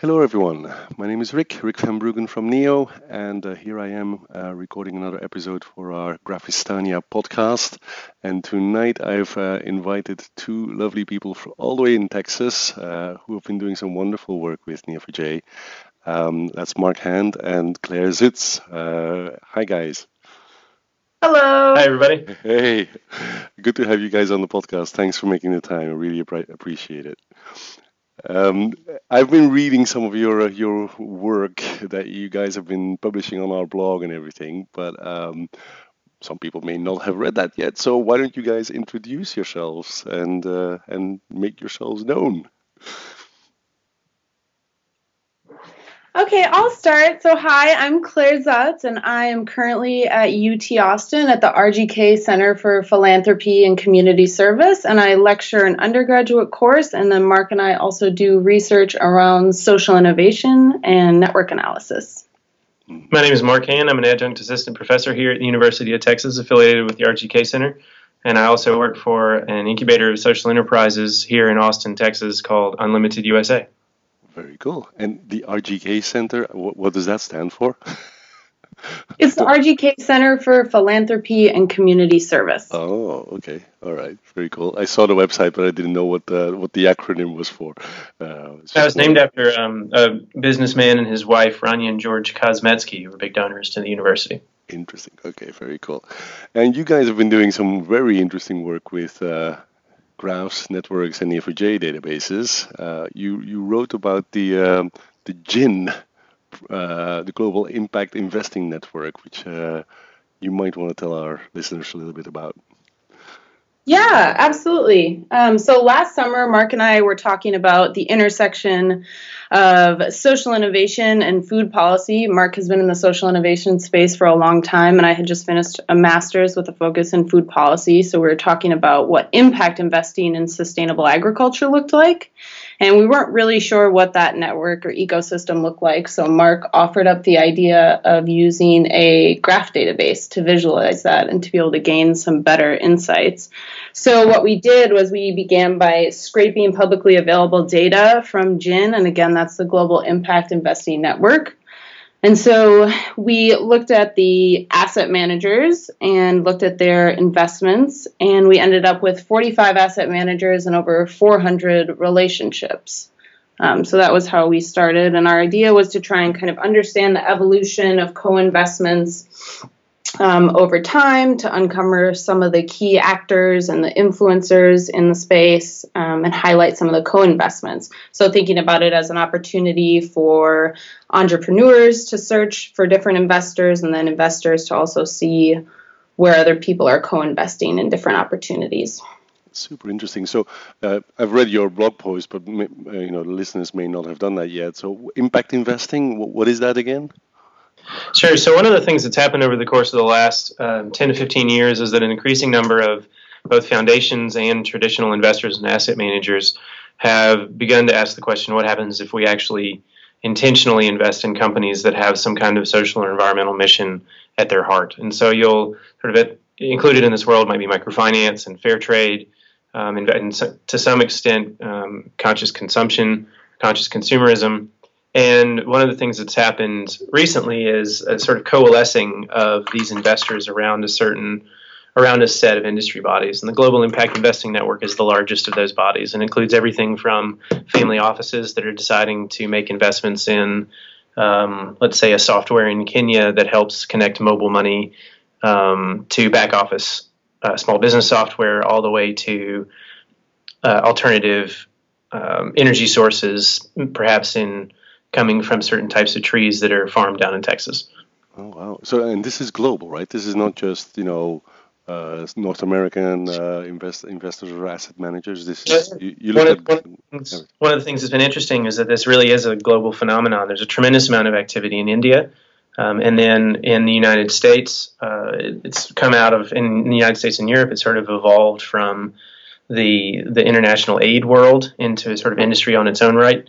Hello, everyone. My name is Rik, Rik van Bruggen from NEO, and uh, here I am uh, recording another episode for our Graphistania podcast. And tonight I've uh, invited two lovely people from all the way in Texas uh, who have been doing some wonderful work with Neo4j. Um, that's Mark Hand and Claire Zutz. Uh, hi, guys. Hello. Hi, everybody. Hey, good to have you guys on the podcast. Thanks for making the time. I really appreciate it. Um, I've been reading some of your your work that you guys have been publishing on our blog and everything, but um, some people may not have read that yet. So why don't you guys introduce yourselves and uh, and make yourselves known? Okay, I'll start. So, hi, I'm Claire Zutz, and I am currently at UT Austin at the RGK Center for Philanthropy and Community Service, and I lecture an undergraduate course. And then Mark and I also do research around social innovation and network analysis. My name is Mark Hand. I'm an adjunct assistant professor here at the University of Texas, affiliated with the RGK Center. And I also work for an incubator of social enterprises here in Austin, Texas called Unlimited USA. Very cool. And the RGK Center, what, what does that stand for? it's the RGK Center for Philanthropy and Community Service. Oh, okay. All right. Very cool. I saw the website, but I didn't know what the what the acronym was for. Uh, that was named after um, a businessman and his wife, Ronya and George Kozmetsky, who were big donors to the university. Interesting. Okay, very cool. And you guys have been doing some very interesting work with uh, graphs, networks, and Neo4j databases. Uh, you you wrote about the um, the GIN, uh, the Global Impact Investing Network, which uh, you might want to tell our listeners a little bit about. Yeah, absolutely. Um, so last summer, Mark and I were talking about the intersection of social innovation and food policy. Mark has been in the social innovation space for a long time, and I had just finished a master's with a focus in food policy. So we were talking about what impact investing in sustainable agriculture looked like. And we weren't really sure what that network or ecosystem looked like. So Mark offered up the idea of using a graph database to visualize that and to be able to gain some better insights. So what we did was we began by scraping publicly available data from GIN, and again, that's the Global Impact Investing Network. And so we looked at the asset managers and looked at their investments, and we ended up with 45 asset managers and over 400 relationships. Um, so that was how we started, and our idea was to try and kind of understand the evolution of co investments um, over time to uncover some of the key actors and the influencers in the space um, and highlight some of the co investments. So, thinking about it as an opportunity for entrepreneurs to search for different investors and then investors to also see where other people are co investing in different opportunities. Super interesting. So uh, I've read your blog post, but uh, you know listeners may not have done that yet. So impact investing, what is that again? Sure. So one of the things that's happened over the course of the last um, 10 to 15 years is that an increasing number of both foundations and traditional investors and asset managers have begun to ask the question: What happens if we actually intentionally invest in companies that have some kind of social or environmental mission at their heart? And so you'll sort of it, included in this world might be microfinance and fair trade, um, and, and, to some extent um, conscious consumption, conscious consumerism. And one of the things that's happened recently is a sort of coalescing of these investors around a certain around a set of industry bodies. And the Global Impact Investing Network is the largest of those bodies and includes everything from family offices that are deciding to make investments in, um, let's say, a software in Kenya that helps connect mobile money um, to back office uh, small business software, all the way to uh, alternative um, energy sources, perhaps in coming from certain types of trees that are farmed down in Texas. Oh wow! So and this is global, right? This is not just you know uh, North American uh, invest, investors or asset managers. This is, you, you one, of, one, things, one, of, the things that's been interesting is that this really is a global phenomenon. There's a tremendous amount of activity in India. Um, and then in the United States, uh, it's come out of in the United States and Europe. It's sort of evolved from the the international aid world into a sort of industry on its own right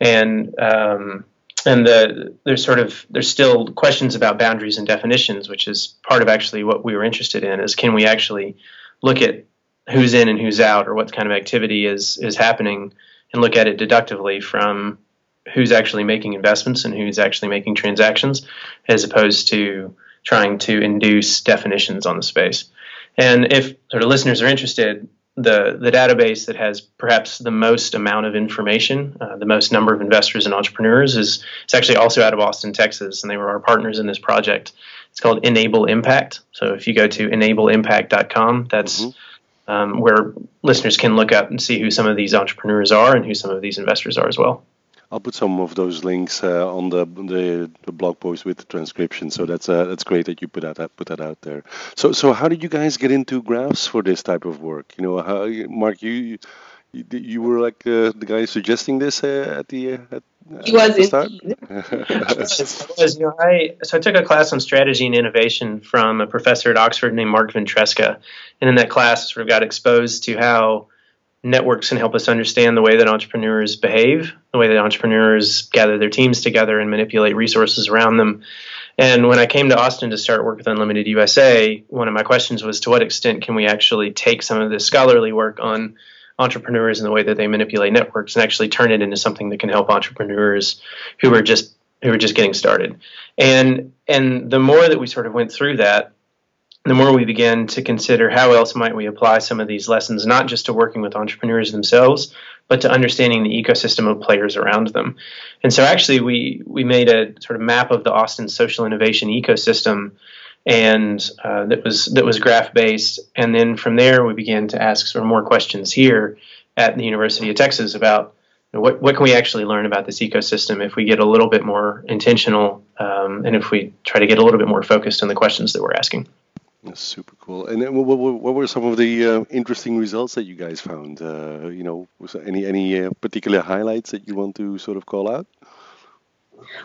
and um, and the there's sort of there's still questions about boundaries and definitions, which is part of actually what we were interested in. Is can we actually look at who's in and who's out, or what kind of activity is is happening, and look at it deductively from who's actually making investments and who's actually making transactions, as opposed to trying to induce definitions on the space. And if sort of listeners are interested, the, the database that has perhaps the most amount of information, uh, the most number of investors and entrepreneurs, is it's actually also out of Austin, Texas, and they were our partners in this project. It's called Enable Impact. So if you go to enableimpact.com, that's mm-hmm. um, where listeners can look up and see who some of these entrepreneurs are and who some of these investors are as well. I'll put some of those links uh, on the, the, the blog post with the transcription. So that's uh, that's great that you put that put that out there. So so how did you guys get into graphs for this type of work? You know, how, Mark, you you, you were like uh, the guy suggesting this uh, at the uh, at, he was the start. was, you know, I so I took a class on strategy and innovation from a professor at Oxford named Marc Ventresca, and in that class, sort of got exposed to how networks can help us understand the way that entrepreneurs behave, the way that entrepreneurs gather their teams together and manipulate resources around them. And when I came to Austin to start work with Unlimited USA, one of my questions was to what extent can we actually take some of this scholarly work on entrepreneurs and the way that they manipulate networks and actually turn it into something that can help entrepreneurs who are just who are just getting started. And and the more that we sort of went through that, the more we begin to consider how else might we apply some of these lessons, not just to working with entrepreneurs themselves, but to understanding the ecosystem of players around them. And so, actually, we we made a sort of map of the Austin social innovation ecosystem, and uh, that was that was graph based. And then from there, we began to ask sort of more questions here at the University of Texas about what what can we actually learn about this ecosystem if we get a little bit more intentional, um, and if we try to get a little bit more focused on the questions that we're asking. That's super cool. And then what, what, what, were some of the uh, interesting results that you guys found? Uh, you know, was there any any uh, particular highlights that you want to sort of call out?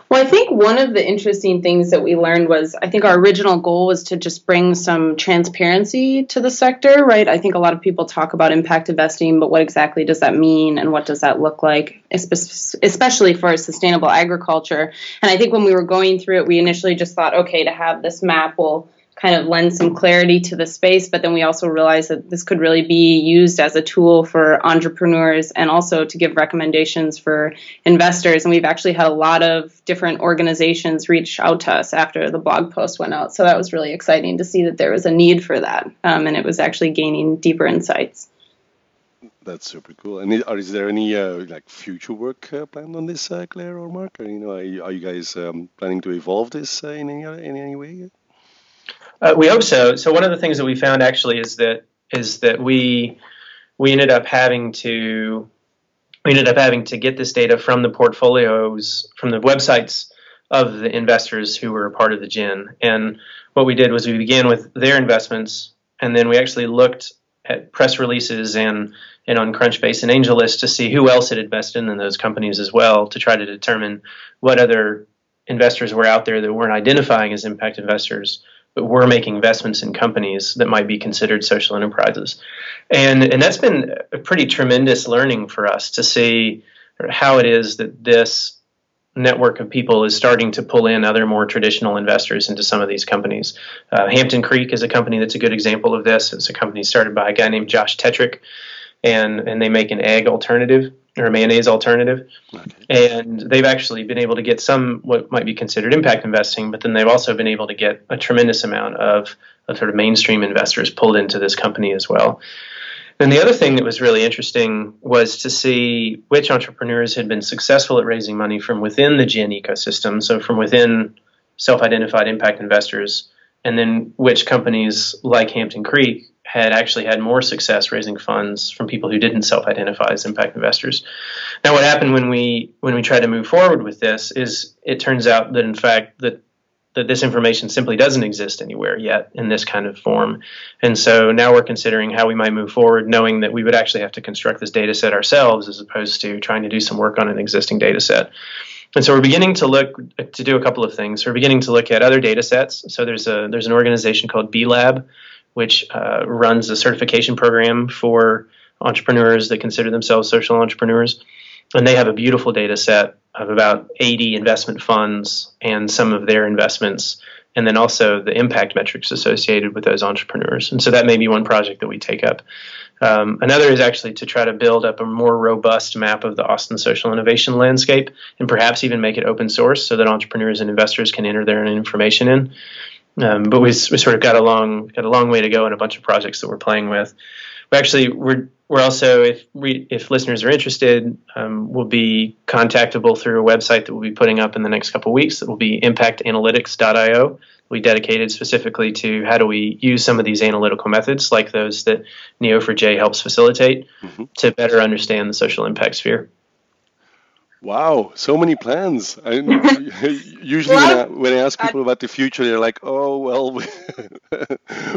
Well, I think one of the interesting things that we learned was I think our original goal was to just bring some transparency to the sector, right? I think a lot of people talk about impact investing, but what exactly does that mean and what does that look like, especially for sustainable agriculture? And I think when we were going through it, we initially just thought, okay, to have this map will kind of lend some clarity to the space. But then we also realized that this could really be used as a tool for entrepreneurs and also to give recommendations for investors. And we've actually had a lot of different organizations reach out to us after the blog post went out. So that was really exciting to see that there was a need for that. Um, and it was actually gaining deeper insights. That's super cool. And is, there any uh, like future work uh, planned on this, uh, Claire or Mark? Or, you know, are you, guys um, planning to evolve this uh, in any in any way? Uh, we hope so. So one of the things that we found actually is that is that we we ended up having to we ended up having to get this data from the portfolios from the websites of the investors who were a part of the GIN. And what we did was we began with their investments, and then we actually looked at press releases and and on Crunchbase and AngelList to see who else had invested in those companies as well to try to determine what other investors were out there that weren't identifying as impact investors but we're making investments in companies that might be considered social enterprises. And, and that's been a pretty tremendous learning for us to see how it is that this network of people is starting to pull in other more traditional investors into some of these companies. Uh, Hampton Creek is a company that's a good example of this. It's a company started by a guy named Josh Tetrick, and, and they make an egg alternative or a mayonnaise alternative. Okay. And they've actually been able to get some what might be considered impact investing, but then they've also been able to get a tremendous amount of, of sort of mainstream investors pulled into this company as well. And the other thing that was really interesting was to see which entrepreneurs had been successful at raising money from within the GIN ecosystem, so from within self identified impact investors, and then which companies like Hampton Creek had actually had more success raising funds from people who didn't self-identify as impact investors. Now, what happened when we when we tried to move forward with this is it turns out that in fact that that this information simply doesn't exist anywhere yet in this kind of form. And so now we're considering how we might move forward, knowing that we would actually have to construct this data set ourselves as opposed to trying to do some work on an existing data set. And so we're beginning to look to do a couple of things. We're beginning to look at other data sets. So there's a there's an organization called B Lab which uh, runs a certification program for entrepreneurs that consider themselves social entrepreneurs. And they have a beautiful data set of about 80 investment funds and some of their investments, and then also the impact metrics associated with those entrepreneurs. And so that may be one project that we take up. Um, another is actually to try to build up a more robust map of the Austin social innovation landscape and perhaps even make it open source so that entrepreneurs and investors can enter their own information in. Um, but we, we sort of got a long got a long way to go in a bunch of projects that we're playing with. We actually we're we're also if we, if listeners are interested, um, we'll be contactable through a website that we'll be putting up in the next couple of weeks. That will be impactanalytics.io. We dedicated specifically to how do we use some of these analytical methods, like those that Neo4j helps facilitate, mm-hmm. to better understand the social impact sphere. Wow, so many plans. I, usually when I, when I ask people about the future, they're like, "Oh well,"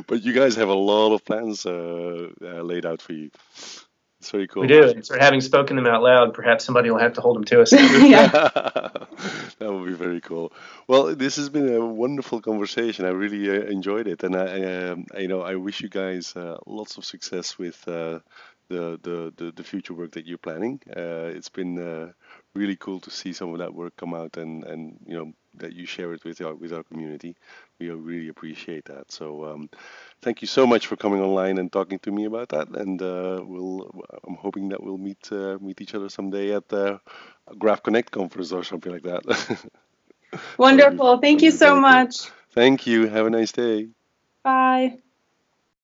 but you guys have a lot of plans uh, uh, laid out for you. It's very cool. We do. And so having spoken them out loud, perhaps somebody will have to hold them to us. that would be very cool. Well, this has been a wonderful conversation. I really uh, enjoyed it, and I, um, you know, I wish you guys uh, lots of success with uh, the, the, the the future work that you're planning. Uh, it's been really cool to see some of that work come out and and you know that you share it with our with our community. We really appreciate that. So um, thank you so much for coming online and talking to me about that. And uh, we'll I'm hoping that we'll meet uh, meet each other someday at the Graph Connect conference or something like that. Wonderful. Thank you so much. Thank you. Have a nice day. Bye.